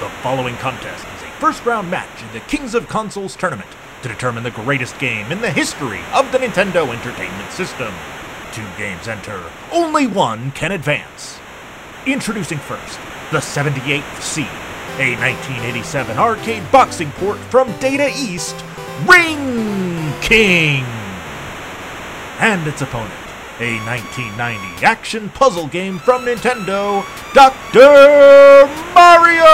The following contest is a first round match in the Kings of Consoles tournament to determine the greatest game in the history of the Nintendo Entertainment System. Two games enter, only one can advance. Introducing first, the 78th Seed, a 1987 arcade boxing port from Data East, Ring King! And its opponent, a 1990 action puzzle game from Nintendo, Dr. Mario!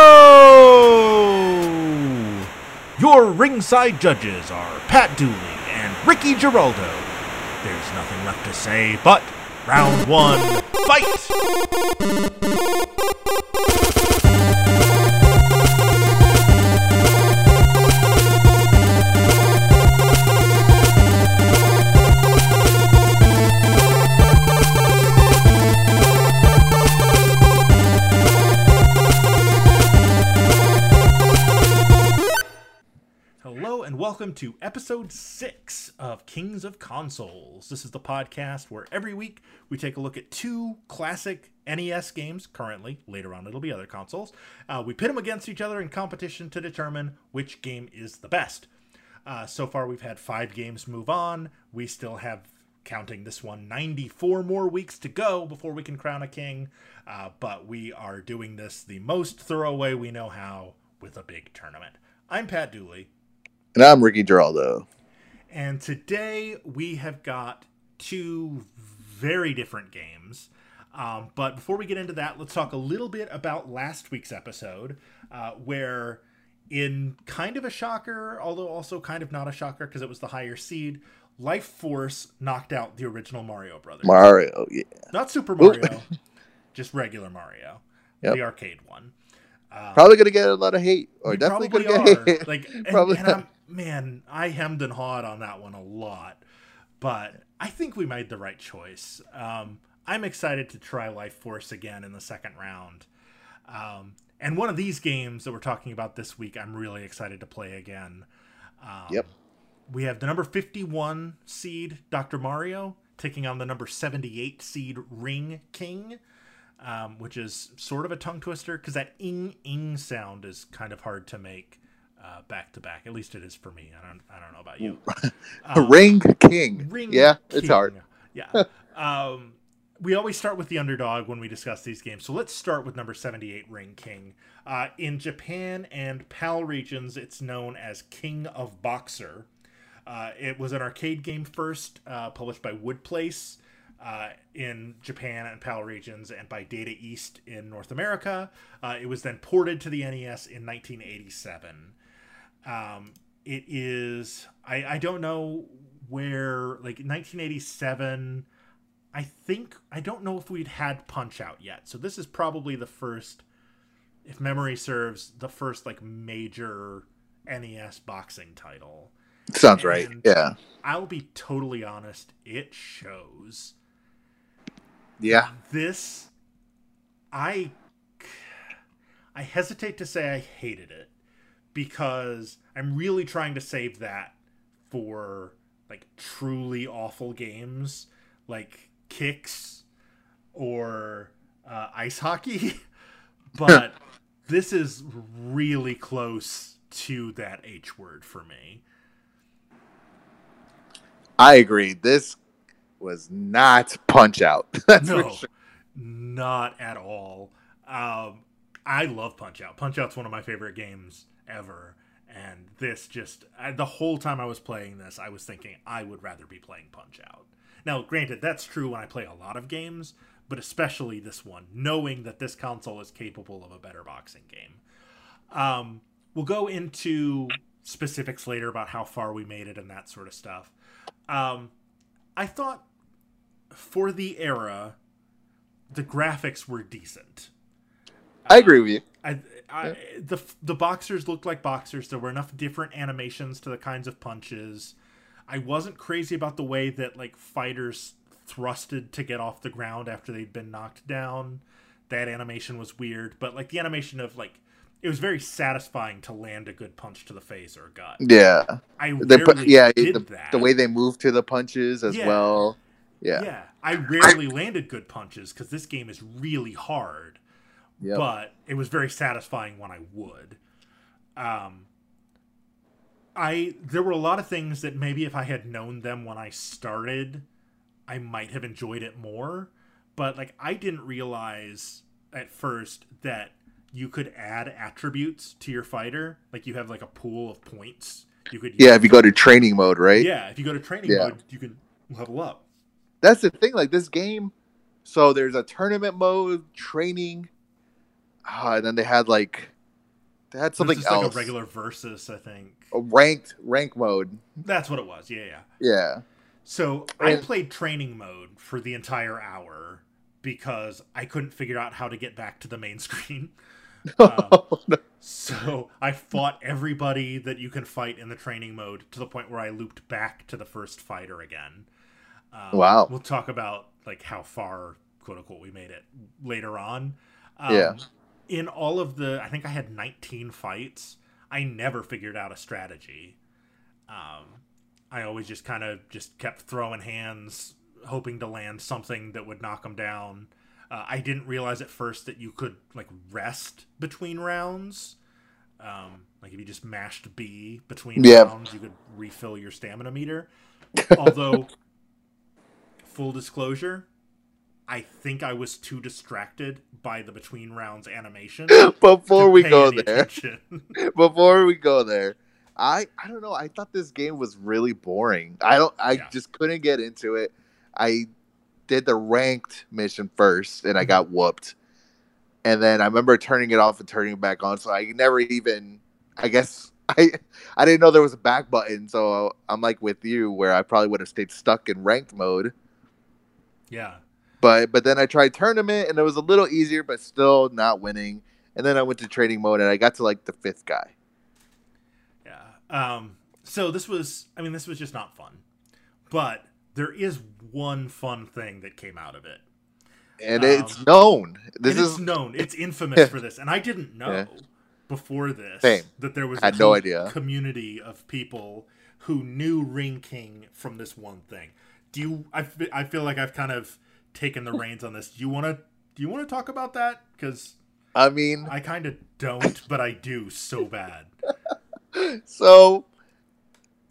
Your ringside judges are Pat Dooley and Ricky Giraldo. There's nothing left to say but round one, fight! Hello and welcome to episode six of Kings of Consoles. This is the podcast where every week we take a look at two classic NES games currently. Later on, it'll be other consoles. Uh, we pit them against each other in competition to determine which game is the best. Uh, so far, we've had five games move on. We still have, counting this one, 94 more weeks to go before we can crown a king. Uh, but we are doing this the most thorough way we know how with a big tournament. I'm Pat Dooley. And I'm Ricky Giraldo. And today we have got two very different games. Um, but before we get into that, let's talk a little bit about last week's episode, uh, where, in kind of a shocker, although also kind of not a shocker because it was the higher seed, Life Force knocked out the original Mario Brothers. Mario, yeah. Not Super Mario, just regular Mario, Yep. the arcade one. Um, Probably gonna get a lot of hate, or definitely gonna get hate. Like, and, Probably and I'm, man, I hemmed and hawed on that one a lot, but I think we made the right choice. Um, I'm excited to try Life Force again in the second round. Um, and one of these games that we're talking about this week, I'm really excited to play again. Um, Yep. We have the number 51 seed, Dr. Mario, taking on the number 78 seed, Ring King um, which is sort of a tongue twister because that ing ing sound is kind of hard to make uh, back to back. At least it is for me. I don't I don't know about you. Um, Ring King. Ring yeah, it's hard. Yeah. um, we always start with the underdog when we discuss these games. So let's start with number 78, Ring King. Uh, in Japan and PAL regions, it's known as King of Boxer. Uh, it was an arcade game first, uh, published by Woodplace uh, in Japan and PAL regions, and by Data East in North America. Uh, it was then ported to the NES in 1987. Um, it is I, I don't know where like 1987 i think i don't know if we'd had punch out yet so this is probably the first if memory serves the first like major nes boxing title Sounds right. Yeah. i'll be totally honest it shows Yeah. this i i hesitate to say i hated it because i'm really trying to save that for like truly awful games like kicks or uh, ice hockey but this is really close to that h word for me I agree. This was not Punch Out. That's no, sure. not at all. Um, I love Punch Out. Punch Out's one of my favorite games ever, and this just I, the whole time I was playing this, I was thinking I would rather be playing Punch Out. Now, granted, that's true when I play a lot of games, but especially this one, knowing that this console is capable of a better boxing game. Um, we'll go into specifics later about how far we made it and that sort of stuff. Um, I thought for the era, the graphics were decent. I agree with you. I, I, the the boxers looked like boxers. There were enough different animations to the kinds of punches. I wasn't crazy about the way that like fighters thrusted to get off the ground after they'd been knocked down. That animation was weird, but like the animation of like it was very satisfying to land a good punch to the face or gut. Yeah. I They put, rarely yeah, did the, that. the way they move to the punches as Yeah. well. Yeah. Yeah, I rarely landed good punches because this game is really hard. Yep. but it was very satisfying when I would. Um, I there were a lot of things that maybe if I had known them when I started, I might have enjoyed it more. But like I didn't realize at first that you could add attributes to your fighter. Like you have like a pool of points you could Yeah, if you go to training mode, right? yeah if you go to training Yeah. mode you can level up. That's the thing. Like this game, so there's a tournament mode, training, ah, and then they had like they had something This is like else, a regular versus, I think. a ranked rank mode. That's what it was. Yeah, yeah. Yeah, So I And- played training mode for the entire hour because I couldn't figure out how to get back to the main screen. Um, so I fought everybody that you can fight in the training mode to the point where I looped back to the first fighter again. Um, Wow. We'll talk about like how far, quote unquote, we made it later on. Um, Yeah. In all of the, I think I had 19 fights. I never figured out a strategy. Um, I always just kind of just kept throwing hands, hoping to land something that would knock them down. Uh, I didn't realize at first that you could like rest between rounds. Um, like if you just mashed B between Yeah. rounds, you could refill your stamina meter. Although, full disclosure, I think I was too distracted by the between rounds animation. before we go there, before we go there, I I don't know. I thought this game was really boring. I don't. I Yeah. just couldn't get into it. I did the ranked mission first, and I Mm-hmm. got whooped. And then I remember turning it off and turning it back on. So I never even. I guess I I didn't know there was a back button. So I'm like with you, where I probably would have stayed stuck in ranked mode. yeah. But but then I tried tournament, and it was a little easier, but still not winning. And then I went to training mode, and I got to like the fifth guy. Yeah. Um, so this was, I mean, this was just not fun. But there is one fun thing that came out of it. and Um, it's known. This is it's known. It's infamous for this. And I didn't know Yeah. before this Same. that there was Had a no idea. community of people who knew Ring King from this one thing. Do you? I, I feel like I've kind of taken the reins on this. Do you want to? Do you want to talk about that? Because I mean, I kind of don't, but I do so bad. so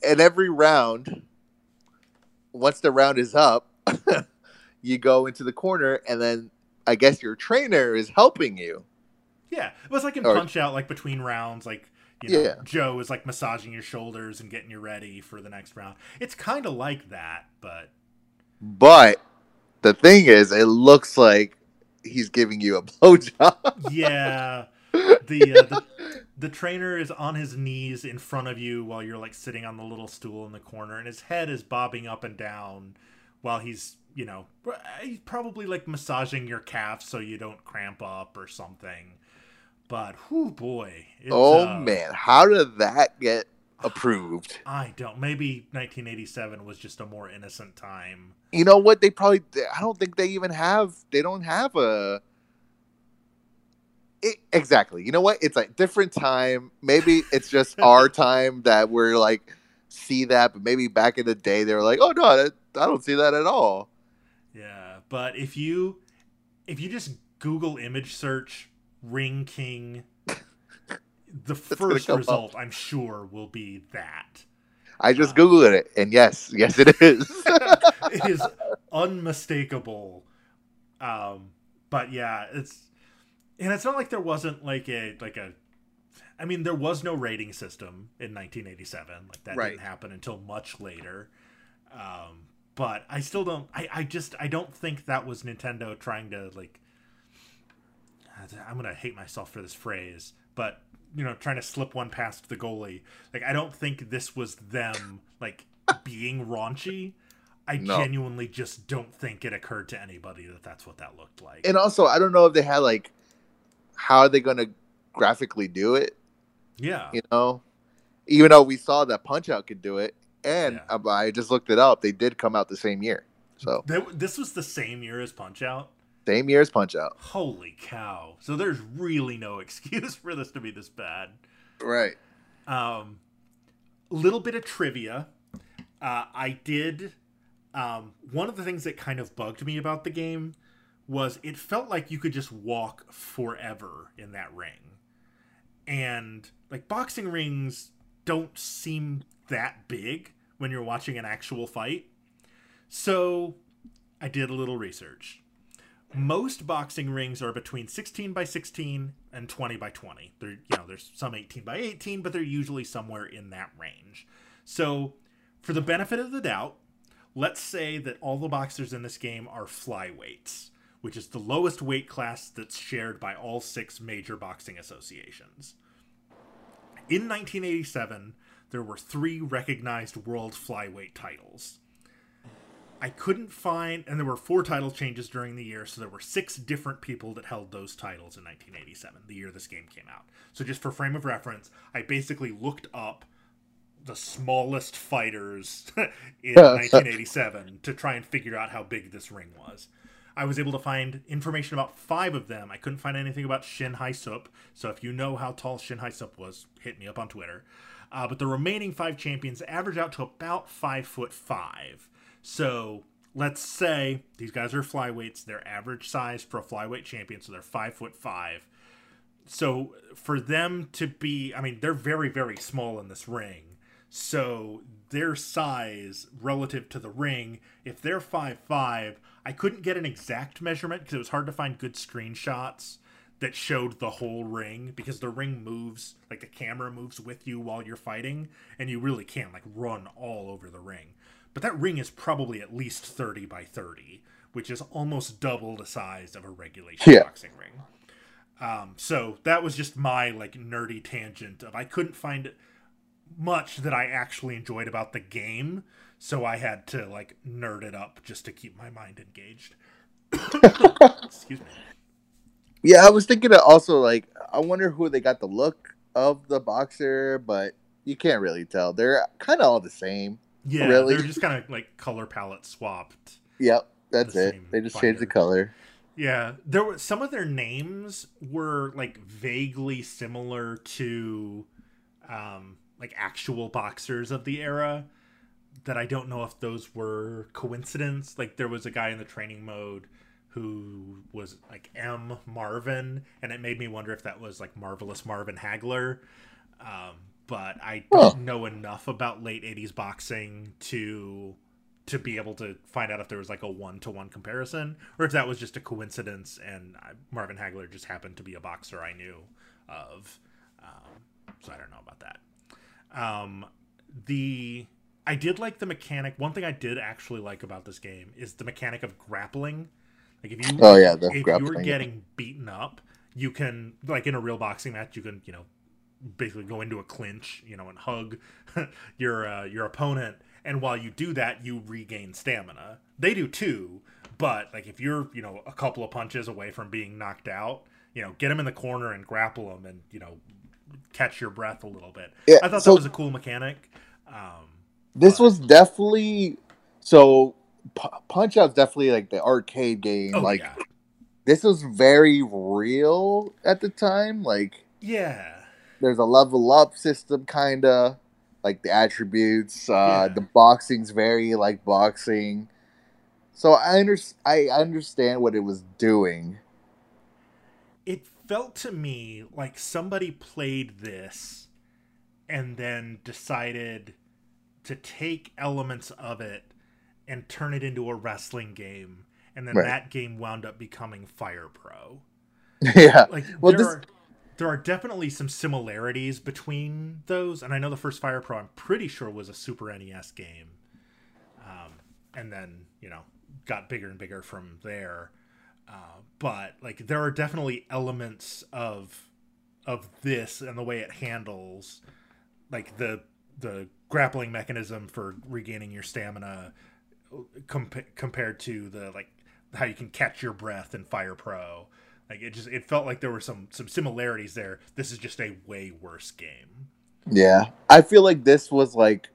in every round, once the round is up, you go into the corner, and then I guess your trainer is helping you. Yeah, it was like in Or- Punch Out, like between rounds, like you know, Yeah. Joe is like massaging your shoulders and getting you ready for the next round. It's kind of like that, but But the thing is, it looks like he's giving you a blowjob. yeah, the, uh, the the trainer is on his knees in front of you while you're like sitting on the little stool in the corner, and his head is bobbing up and down while he's you know he's probably like massaging your calf so you don't cramp up or something. But whoo boy, oh uh, man, how did that get approved? I don't. Maybe 1987 was just a more innocent time. You know what? They probably. I don't think they even have. They don't have a. It, exactly. You know what? It's a different time. Maybe it's just our time that we're like see that, but maybe back in the day they were like, "Oh no, that, I don't see that at all." Yeah, but if you if you just Google image search Ring King, the first come up. result I'm sure will be that. I just Wow. googled it, and yes, yes, it is. it is unmistakable. Um, but yeah, it's and it's not like there wasn't like a like a. I mean, there was no rating system in 1987. Like that Right. didn't happen until much later. Um, but I still don't. I I just I don't think that was Nintendo trying to like. I'm gonna hate myself for this phrase, but you know, trying to slip one past the goalie. Like I don't think this was them like being raunchy. I No. genuinely just don't think it occurred to anybody that that's what that looked like. and also, I don't know if they had like, how are they going to graphically do it? yeah, You know, even though we saw that Punch Out could do it, and Yeah. I just looked it up, they did come out the same year. So this was the same year as Punch Out. Same year as Punch Out. Holy cow! So there's really no excuse for this to be this bad. Right. Um, little bit of trivia. Uh, I did. Um, one of the things that kind of bugged me about the game was it felt like you could just walk forever in that ring. And like boxing rings don't seem that big when you're watching an actual fight. So I did a little research. Most boxing rings are between 16 by 16 and 20 by 20. They're, you know, there's some 18 by 18, but they're usually somewhere in that range. So, for the benefit of the doubt, let's say that all the boxers in this game are flyweights, which is the lowest weight class that's shared by all six major boxing associations. In 1987, there were three recognized world flyweight titles. I couldn't find, and there were four title changes during the year, so there were six different people that held those titles in 1987, the year this game came out. So, just for frame of reference, I basically looked up the smallest fighters in 1987 to try and figure out how big this ring was. I was able to find information about five of them. I couldn't find anything about Shin Hai Sup, so if you know how tall Shin Hai Sup was, hit me up on Twitter. Uh, but the remaining five champions average out to about five foot five. So let's say these guys are flyweights. They're average size for a flyweight champion, so they're five foot five. So for them to be, I mean, they're very, very small in this ring. So their size relative to the ring, if they're five five, I couldn't get an exact measurement because it was hard to find good screenshots that showed the whole ring because the ring moves like the camera moves with you while you're fighting and you really can't like run all over the ring but that ring is probably at least 30 by 30 which is almost double the size of a regulation yeah. boxing ring. Um, so that was just my like nerdy tangent of i couldn't find much that i actually enjoyed about the game so i had to like nerd it up just to keep my mind engaged. Excuse me. Yeah i was thinking of also like i wonder who they got the look of the boxer but you can't really tell. They're kind of all the same yeah, really? they're just kind of like color palette swapped. Yep, that's the it. They just binder. changed the color. Yeah, there were some of their names were like vaguely similar to um like actual boxers of the era that I don't know if those were coincidence. Like there was a guy in the training mode who was like M Marvin, and it made me wonder if that was like Marvelous Marvin Hagler. Um, but I don't know enough about late '80s boxing to to be able to find out if there was like a one to one comparison or if that was just a coincidence and Marvin Hagler just happened to be a boxer I knew of. Um, so I don't know about that. Um, the I did like the mechanic. One thing I did actually like about this game is the mechanic of grappling. Like if you oh yeah, the if grappling. you're getting beaten up, you can like in a real boxing match, you can you know basically go into a clinch, you know, and hug your uh, your opponent. And while you do that, you regain stamina. They do too, but like if you're you know a couple of punches away from being knocked out, you know, get them in the corner and grapple them, and you know, catch your breath a little bit. Yeah, I thought so that was a cool mechanic. Um, this but... was definitely so. P- Punch Out's definitely like the arcade game. Oh, like yeah. this was very real at the time. Like yeah there's a level up system, kind of like the attributes. Uh, yeah. The boxing's very like boxing, so I under I understand what it was doing. It felt to me like somebody played this and then decided to take elements of it and turn it into a wrestling game and then right. that game wound up becoming fire pro yeah like well this are, there are definitely some similarities between those, and I know the first Fire Pro I'm pretty sure was a Super NES game, um, and then you know got bigger and bigger from there. Uh, but like there are definitely elements of of this and the way it handles like the the grappling mechanism for regaining your stamina comp- compared to the like how you can catch your breath in Fire Pro like it just it felt like there were some some similarities there. This is just a way worse game. Yeah, I feel like this was like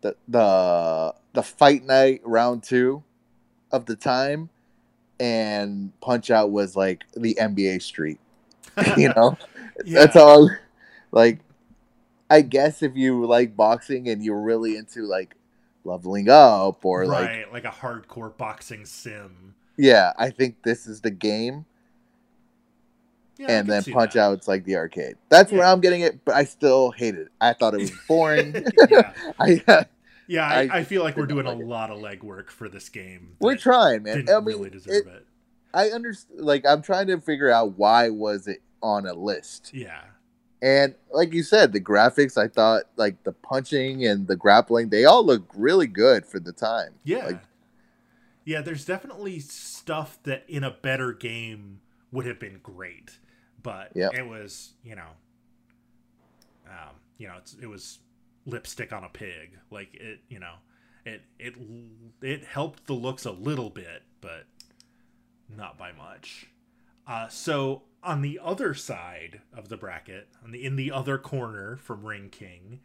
the the the fight night round two of the time, and Punch Out was like the NBA Street. you know, yeah. that's all. Like, I guess if you like boxing and you're really into like leveling up or right, like like a hardcore boxing sim yeah, I think this is the game, Yeah, and then Punch that. Out's like the arcade. That's where I'm getting it, but I still hate it. I thought it was boring. yeah, I, uh, yeah I, I I feel like we're doing a it. lot of legwork for this game. we're trying, man. Didn't I mean, really deserve it, it. I understand. Like, I'm trying to figure out why was it on a list. Yeah, And like you said, the graphics, I thought like the punching and the grappling, they all look really good for the time. yeah, Like, yeah. There's definitely stuff that in a better game would have been great, but Yep. it was you know, um, you know, it's, it was lipstick on a pig. Like it, you know, it it it helped the looks a little bit, but not by much. Uh, so on the other side of the bracket, on the in the other corner from Ring King,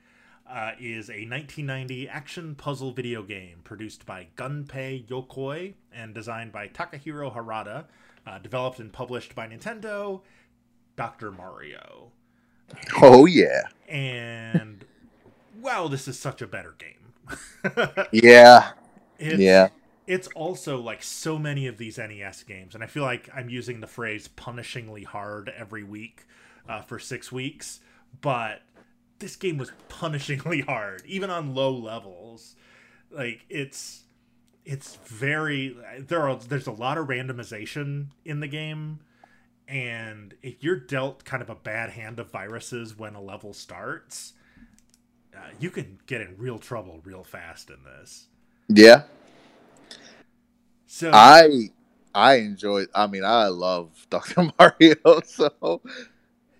uh, is a 1990 action puzzle video game produced by Gunpei Yokoi and designed by Takahiro Harada, uh, developed and published by Nintendo. Dr. Mario, oh yeah, and wow, this is such a better game. yeah, It's, yeah. it's also like so many of these NES games, and I feel like I'm using the phrase punishingly hard every week uh, for six weeks, but this game was punishingly hard, even on low levels. Like it's it's very there are there's a lot of randomization in the game and if you're dealt kind of a bad hand of viruses when a level starts uh, you can get in real trouble real fast in this Yeah, so I I enjoy. I mean, I love Doctor Mario. So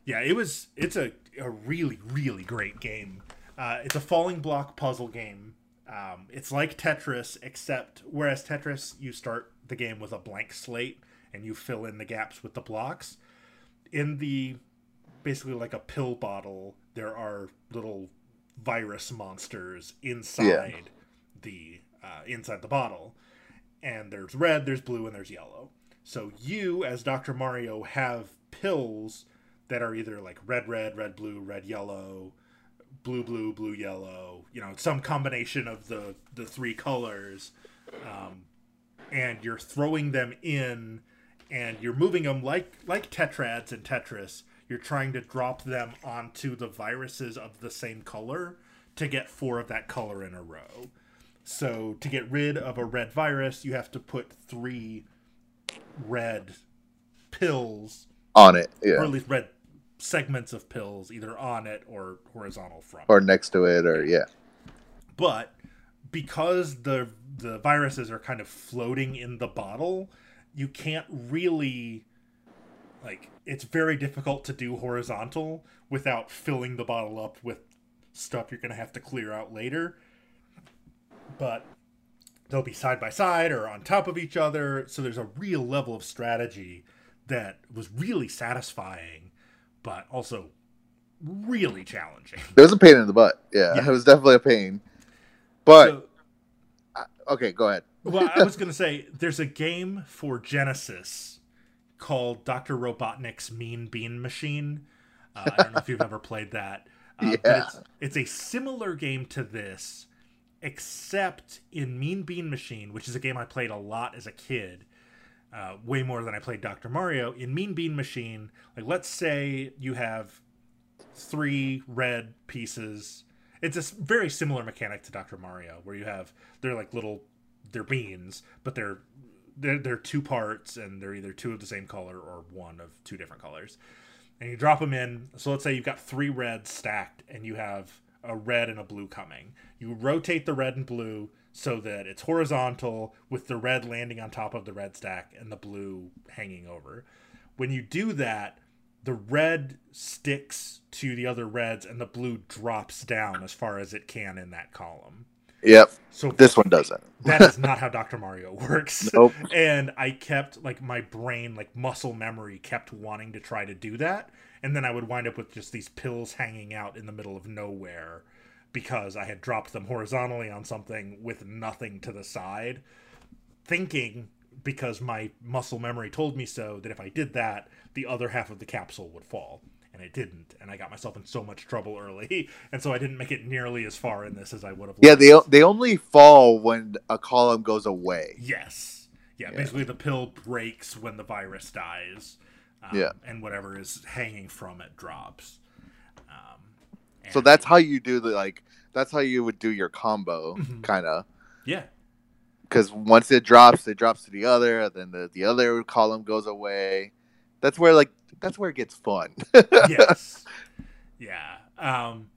yeah it was it's a, a really really great game uh, it's a falling block puzzle game um, it's like tetris except whereas tetris you start the game with a blank slate and you fill in the gaps with the blocks. In the basically like a pill bottle there are little virus monsters inside the uh, inside the bottle. And there's red there's blue and there's yellow. So you as dr mario have pills that are either like red red red blue red yellow blue blue blue yellow you know some combination of the the three colors um, and you're throwing them in and you're moving them like like tetrads and tetris. You're trying to drop them onto the viruses of the same color to get four of that color in a row. So to get rid of a red virus you have to put three red pills on it, yeah. or at least red segments of pills either on it or horizontal from or next to it, or yeah, but because the the viruses are kind of floating in the bottle you can't really like it's very difficult to do horizontal without filling the bottle up with stuff you're going to have to clear out later but they'll be side by side or on top of each other so there's a real level of strategy that was really satisfying but also really challenging it was a pain in the butt. Yeah, Yeah. it was definitely a pain. But So- okay, go ahead. Well, I was gonna say there's a game for Genesis called Doctor Robotnik's Mean Bean Machine. Uh, I don't know if you've ever played that, uh, Yeah. but it's it's a similar game to this, except in Mean Bean Machine, which is a game I played a lot as a kid. Uh, way more than I played Dr. Mario. In Mean Bean Machine, like let's say you have three red pieces. It's a very similar mechanic to Dr. Mario, where you have they're like little they're beans, but they're they're they're two parts and they're either two of the same color or one of two different colors. And you drop them in. So let's say you've got three reds stacked, and you have a red and a blue coming. You rotate the red and blue so that it's horizontal with the red landing on top of the red stack and the blue hanging over. When you do that, the red sticks to the other reds and the blue drops down as far as it can in that column. Yep, So this one doesn't. that is not how Dr. Mario works. Nope. And I kept like my brain, like muscle memory, kept wanting to try to do that, and then I would wind up with just these pills hanging out in the middle of nowhere because I had dropped them horizontally on something with nothing to the side, thinking because my muscle memory told me so that if I did that, the other half of the capsule would fall. And it didn't, and I got myself in so much trouble early, and so I didn't make it nearly as far in this as I would have. Yeah, they they only fall when a column goes away. Yes. yeah, Yeah. basically the pill breaks when the virus dies. Um, Yeah. and whatever is hanging from it drops. Um, So that's how you do the like. That's how you would do your combo, Mhm. kind of. yeah, Because once it drops, it drops to the other, then the, the other column goes away. That's where like that's where it gets fun. yes, yeah. Um,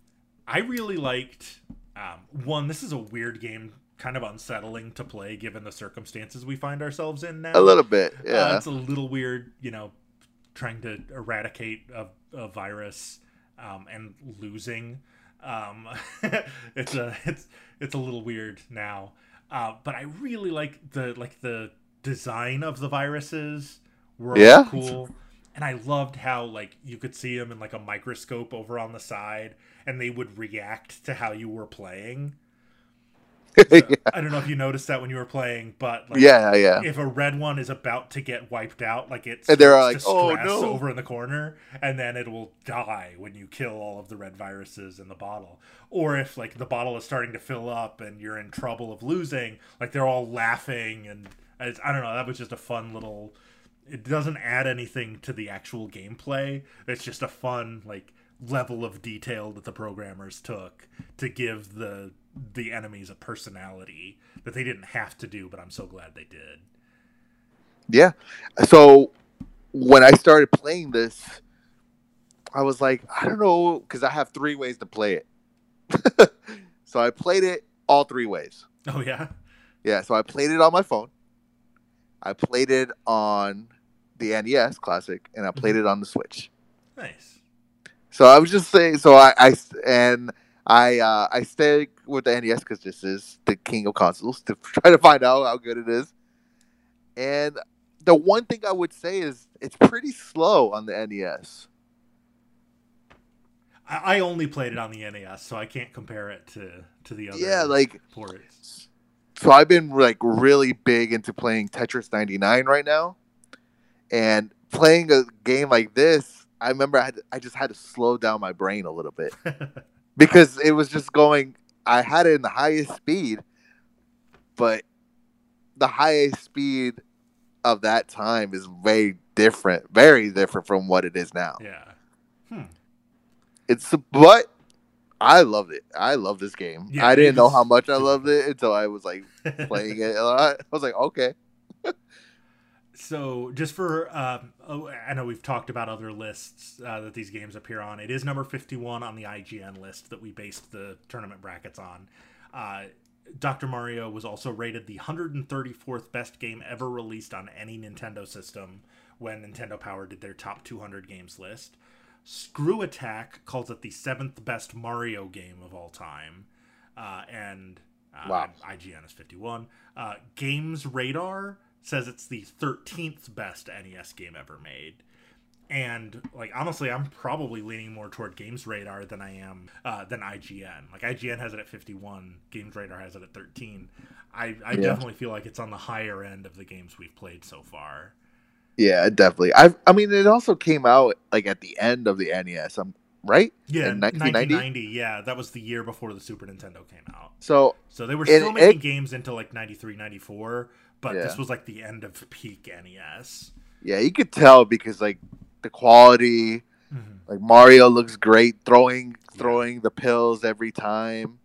I really liked um, one. This is a weird game, kind of unsettling to play given the circumstances we find ourselves in now. a little bit, Uh, yeah. it's a little weird, you know, trying to eradicate a, a virus um, and losing. Um, it's a it's it's a little weird now, uh, but I really like the like the design of the viruses were Yeah. cool, and I loved how like you could see them in like a microscope over on the side, and they would react to how you were playing. So, yeah, I don't know if you noticed that when you were playing, but like, yeah, yeah. if a red one is about to get wiped out, like it And they're like, "Oh, no." over in the corner, and then it will die when you kill all of the red viruses in the bottle. Or if like the bottle is starting to fill up and you're in trouble of losing, like they're all laughing and it's, I don't know. That was just a fun little. It doesn't add anything to the actual gameplay. It's just a fun like level of detail that the programmers took to give the the enemies a personality that they didn't have to do, but I'm so glad they did. Yeah. So when I started playing this, I was like, I don't know, because I have three ways to play it. so I played it all three ways. Oh yeah, Yeah. So I played it on my phone. I played it on the NES Classic, and I played it on the Switch. nice. So I was just saying. So I, I and I uh, I stayed with the NES because this is the king of consoles to try to find out how good it is. And the one thing I would say is it's pretty slow on the NES. I, I only played it on the NES, so I can't compare it to to the other. Yeah, like ports. so I've been like really big into playing Tetris 99 right now, and playing a game like this. I remember I, had, I just had to slow down my brain a little bit. because it was just going I had it in the highest speed, but the highest speed of that time is very different, very different from what it is now. yeah. Hmm. It's but I loved it. I love this game. Yeah, I didn't know how much I loved it until I was like playing it a lot. I was like, okay. So, just for, oh, I know we've talked about other lists uh, that these games appear on. It is number 51 on the IGN list that we based the tournament brackets on. Uh, Dr. Mario was also rated the 134th best game ever released on any Nintendo system when Nintendo Power did their top 200 games list. Screw Attack calls it the seventh best Mario game of all time. Uh, and uh, Wow. IGN is 51. Uh, Games Radar says it's the 13th best NES game ever made. And like honestly, I'm probably leaning more toward Games Radar than I am uh, than IGN. Like IGN has it at 51, Games Radar has it at 13. I, I Yeah. definitely feel like it's on the higher end of the games we've played so far. Yeah, definitely. I I mean it also came out like at the end of the NES, I'm right? Yeah, In 1990? 1990. Yeah, that was the year before the Super Nintendo came out. So So they were still it- making games until like 93, 94, but Yeah. this was like the end of peak NES. yeah, you could tell because like the quality, Mhm. Like Mario looks great throwing throwing the pills every time.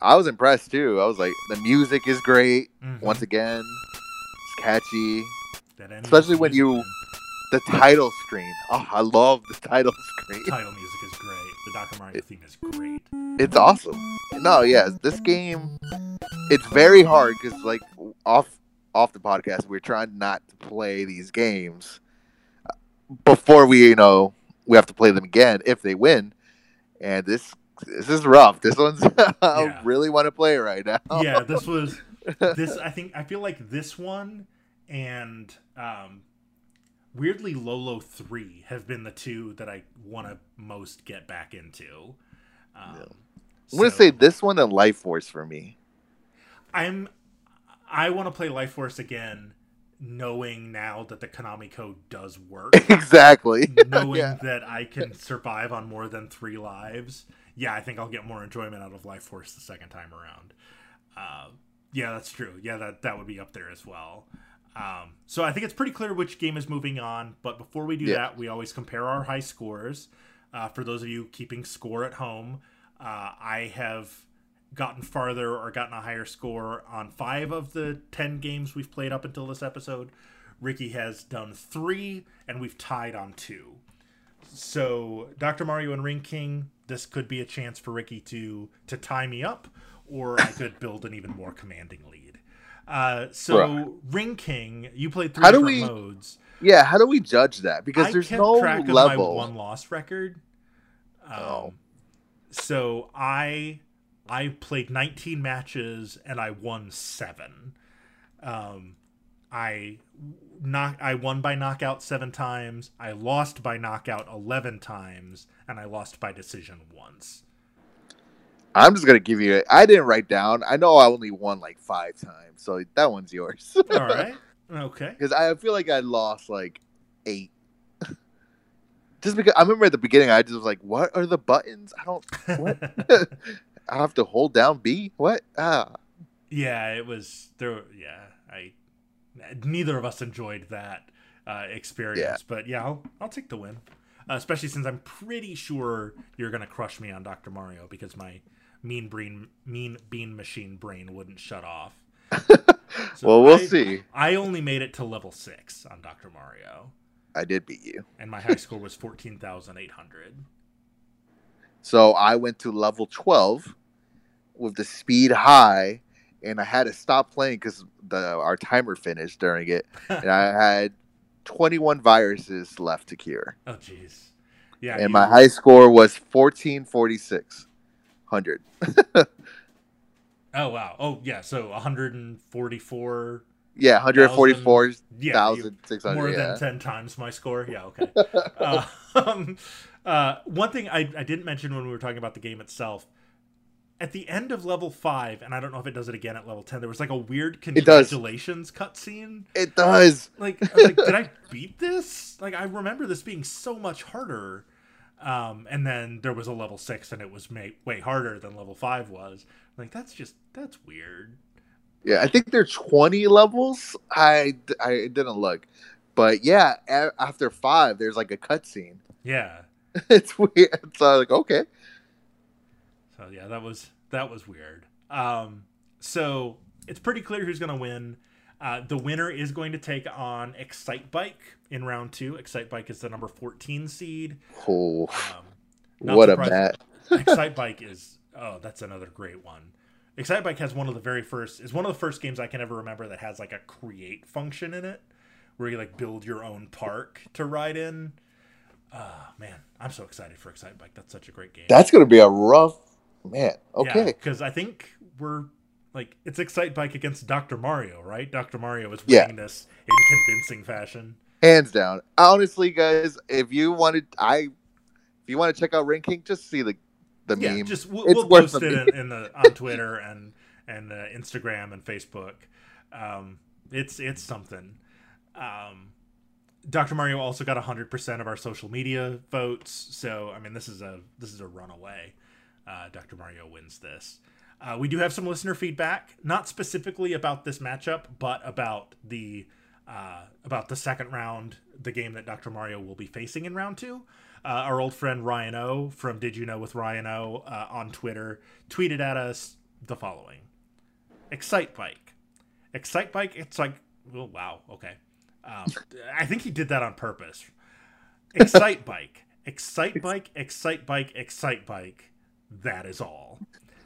I was impressed too. I was like, the music is great. Mhm. Once again, it's catchy. Especially when you-. The title screen. Oh, I love the title screen. title music is great. The Dr. Mario theme is great. It's awesome. No, yeah, this game. It's very hard because like off off the podcast, we're trying not to play these games before we you know we have to play them again if they win. And this this is rough. This one's I really want to play right now. Yeah, this was this. I think I feel like this one and um, weirdly Lolo three have been the two that I want to most get back into. Um, I'm gonna so say this one and Life Force for me. I'm. I want to play Life Force again, knowing now that the Konami code does work. exactly. knowing Yeah. that I can survive on more than three lives, yeah, I think I'll get more enjoyment out of Life Force the second time around. Uh, Yeah, that's true. Yeah, that that would be up there as well. Um, so I think it's pretty clear which game is moving on. But before we do Yeah. that, we always compare our high scores. Uh, for those of you keeping score at home, uh, I have gotten farther or gotten a higher score on five of the ten games we've played up until this episode. Ricky has done three, and we've tied on two. So Dr. Mario and Ring King, this could be a chance for Ricky to to tie me up, or I could build an even more commanding lead. Uh, so Right. Ring King, you played three How different we- modes. Yeah, how do we judge that? Because I there's kept no track of my level. one loss record. Um, Oh. So I I played 19 matches and I won seven. Um, I knock I won by knockout seven times. I lost by knockout 11 times, and I lost by decision once. I'm just gonna give you. I didn't write down. I know I only won like five times, so that one's yours. All right. Okay. Because I feel like I lost like eight. just because I remember at the beginning, I just was like, "What are the buttons? I don't. What? I have to hold down B. What? Ah, yeah, it was there. Yeah, I. Neither of us enjoyed that uh, experience, Yeah. but yeah, I'll I'll take the win, uh, especially since I'm pretty sure you're gonna crush me on Doctor Mario because my mean brain mean bean machine brain wouldn't shut off. So well, we'll I- see. I only made it to level six on Doctor Mario, I did beat you. and my high score was fourteen thousand eight hundred. So I went to level 12 with the speed high, and I had to stop playing because the our timer finished during it, and I had 21 viruses left to cure, Oh jeez. Yeah. and my high score was 1446. 100. Oh wow. Oh yeah. So 144. Yeah, 144,600. Yeah. more yeah. than 10 times my score yeah okay uh, um, uh, one thing I, I didn't mention when we were talking about the game itself at the end of level 5 and i don't know if it does it again at level 10 there was like a weird congratulations cutscene It does. like I was like did i beat this like i remember this being so much harder um, and then there was a level 6 and it was ma- way harder than level 5 was like that's just that's weird Yeah, I think they're 20 levels. I, I didn't look. But yeah, after five, there's like a cutscene. yeah it's weird. So I was like, okay. So yeah, that was that was weird. Um, so it's pretty clear who's going to win. Uh, the winner is going to take on Excite Bike in round two. Excite Bike is the number fourteen seed. Oh, Um, what a surprising. mat. Excite Bike is oh, that's another great one. Excite Bike has one of the very first is one of the first games I can ever remember that has like a create function in it, where you like build your own park to ride in. Ah man, I'm so excited for Excite Bike. That's such a great game. That's going to be a rough, man. Okay. because I think we're like it's Excite Bike against Dr. Mario, right? Dr. Mario is Yeah. winning this in convincing fashion. Hands down. Honestly, guys, if you wanted, I, if you want to check out Ring King, just see the, the yeah, meme. just we'll, It's we'll worth post it in, in the on Twitter and and uh, Instagram and Facebook. Um, it's it's something. Um, Dr. Mario also got hundred percent of our social media votes, so I mean this is a this is a runaway. Uh, Dr. Mario wins this. Uh, we do have some listener feedback, not specifically about this matchup, but about the uh, about the second round, the game that Dr. Mario will be facing in round two. Uh, our old friend Ryan O from Did You Know with Ryan O uh, on Twitter tweeted at us the following: Excite Bike, Excite Bike. It's like, oh wow, okay. Um, I think he did that on purpose. Excite Bike, Excite Bike, Excite Bike, Excite Bike. That is all.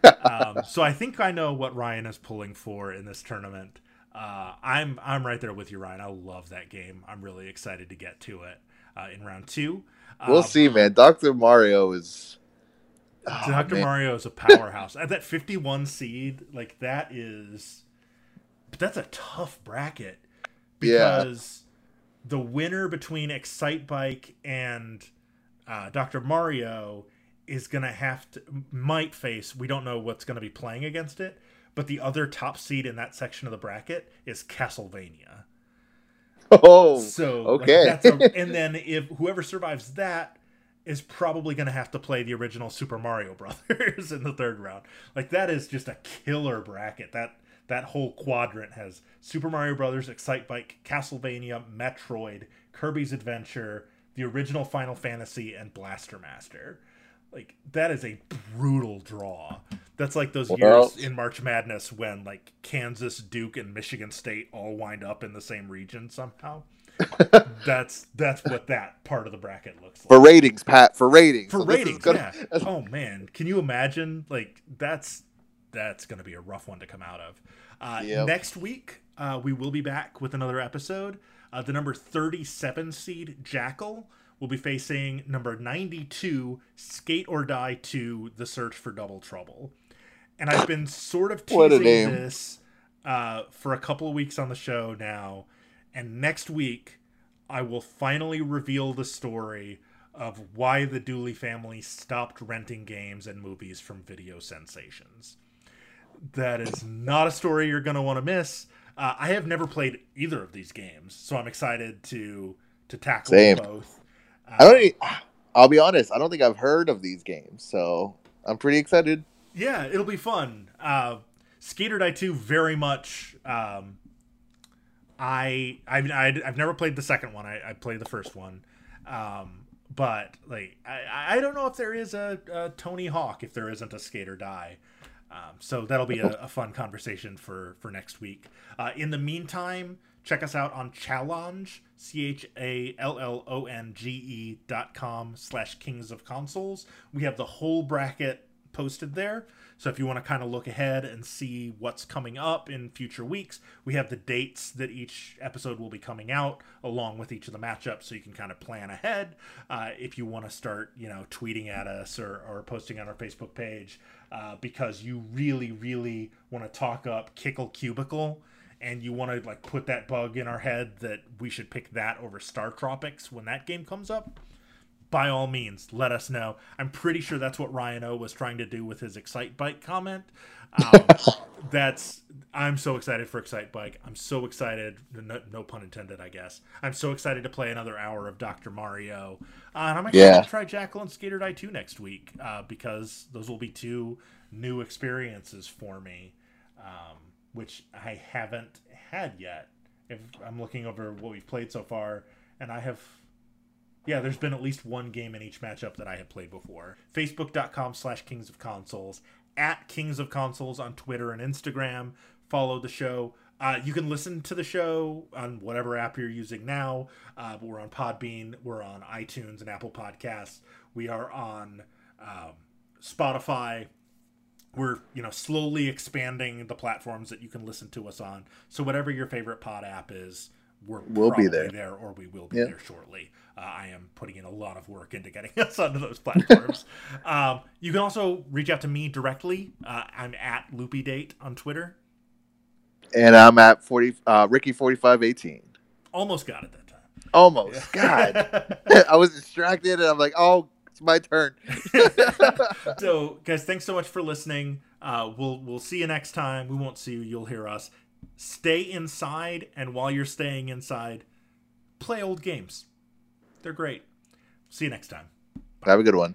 Um, so I think I know what Ryan is pulling for in this tournament. Uh, I'm I'm right there with you, Ryan. I love that game. I'm really excited to get to it uh, in round two. we'll Um, see, man. Dr. Mario is. Oh, Dr. Mario is a powerhouse. At that 51 seed, like that is but that's a tough bracket Yeah. because the winner between Excite Bike and uh, Dr. Mario is going to have to might face, we don't know what's going to be playing against it, but the other top seed in that section of the bracket is Castlevania. Oh, So okay. like, that's a, and then if whoever survives that is probably going to have to play the original Super Mario Brothers in the third round. Like that is just a killer bracket. That that whole quadrant has Super Mario Brothers, Excite Bike, Castlevania, Metroid, Kirby's Adventure, the original Final Fantasy, and Blaster Master. Like that is a brutal draw. That's like those What years in March Madness when like Kansas, Duke, and Michigan State all wind up in the same region somehow. that's that's what that part of the bracket looks like For ratings, Pat. For ratings. for So ratings gonna- yeah oh man can you imagine like that's that's gonna be a rough one to come out of uh, Yep. next week uh, we will be back with another episode uh, the number 37 seed jackal will be facing number 92 skate or die 2 the search for double trouble and i've been sort of teasing this uh, for a couple of weeks on the show now and next week I will finally reveal the story of why the Dooley family stopped renting games and movies from Video Sensations. That is not a story you're going to want to miss. Uh, I have never played either of these games, so I'm excited to to tackle Same. both. I don't. Um, e- I'll be honest. I don't think I've heard of these games, so I'm pretty excited. yeah, it'll be fun. Uh, Skate or Die 2 very much. Um, I I've, I've never played the second one. I, I played the first one, um, but like I, I don't know if there is a, a Tony Hawk if there isn't a Skate or Die. Um, so that'll be a, a fun conversation for for next week. Uh, in the meantime, check us out on Challonge c h a l l o n g e dot com slash Kings of Consoles. We have the whole bracket posted there. So if you want to kind of look ahead and see what's coming up in future weeks, we have the dates that each episode will be coming out along with each of the matchups so you can kind of plan ahead. Uh, if you want to start, you know, tweeting at us or, or posting on our Facebook page uh, because you really, really want to talk up Kickle Cubicle and you want to like put that bug in our head that we should pick that over Star Tropics when that game comes up by all means, let us know. I'm pretty sure that's what Ryan O was trying to do with his Excite Bike comment. Um, that's I'm so excited for Excite Bike. I'm so excited. No, no pun intended, I guess. I'm so excited to play another hour of Dr. Mario. Uh, and I'm excited Yeah. to try Jackal and Skate or Die 2 next week uh, because those will be two new experiences for me, um, which I haven't had yet. If I'm looking over what we've played so far, and I have yeah, there's been at least one game in each matchup that I have played before. Facebook.com slash Kings of Consoles, at Kings of Consoles on Twitter and Instagram. Follow the show. Uh, you can listen to the show on whatever app you're using now. Uh, we're on Podbean, we're on iTunes and Apple Podcasts. We are on um, Spotify. We're you know slowly expanding the platforms that you can listen to us on. So whatever your favorite pod app is, we're We'll be probably there. or we will be Yeah. there shortly. Uh, I am putting in a lot of work into getting us onto those platforms. um, you can also reach out to me directly. Uh, I'm at Loopy Date on Twitter. And I'm at forty. Uh, Ricky forty five eighteen. Almost got it that time. Almost. God. I was distracted, and I'm like, oh, it's my turn. so, guys, thanks so much for listening. Uh, we'll we'll see you next time. We won't see you. You'll hear us. Stay inside, and while you're staying inside, play old games. They're great. See you next time. Have a good one.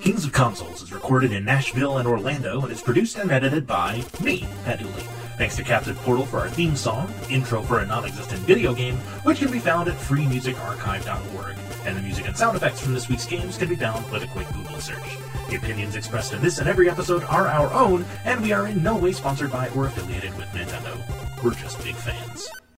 Kings of Consoles is recorded in Nashville and Orlando and is produced and edited by me, Pat Dooley. Thanks to Captive Portal for our theme song, intro for a non-existent video game, which can be found at freemusicarchive.org. And the music and sound effects from this week's games can be found with a quick Google search. The opinions expressed in this and every episode are our own, and we are in no way sponsored by or affiliated with Nintendo. We're just big fans.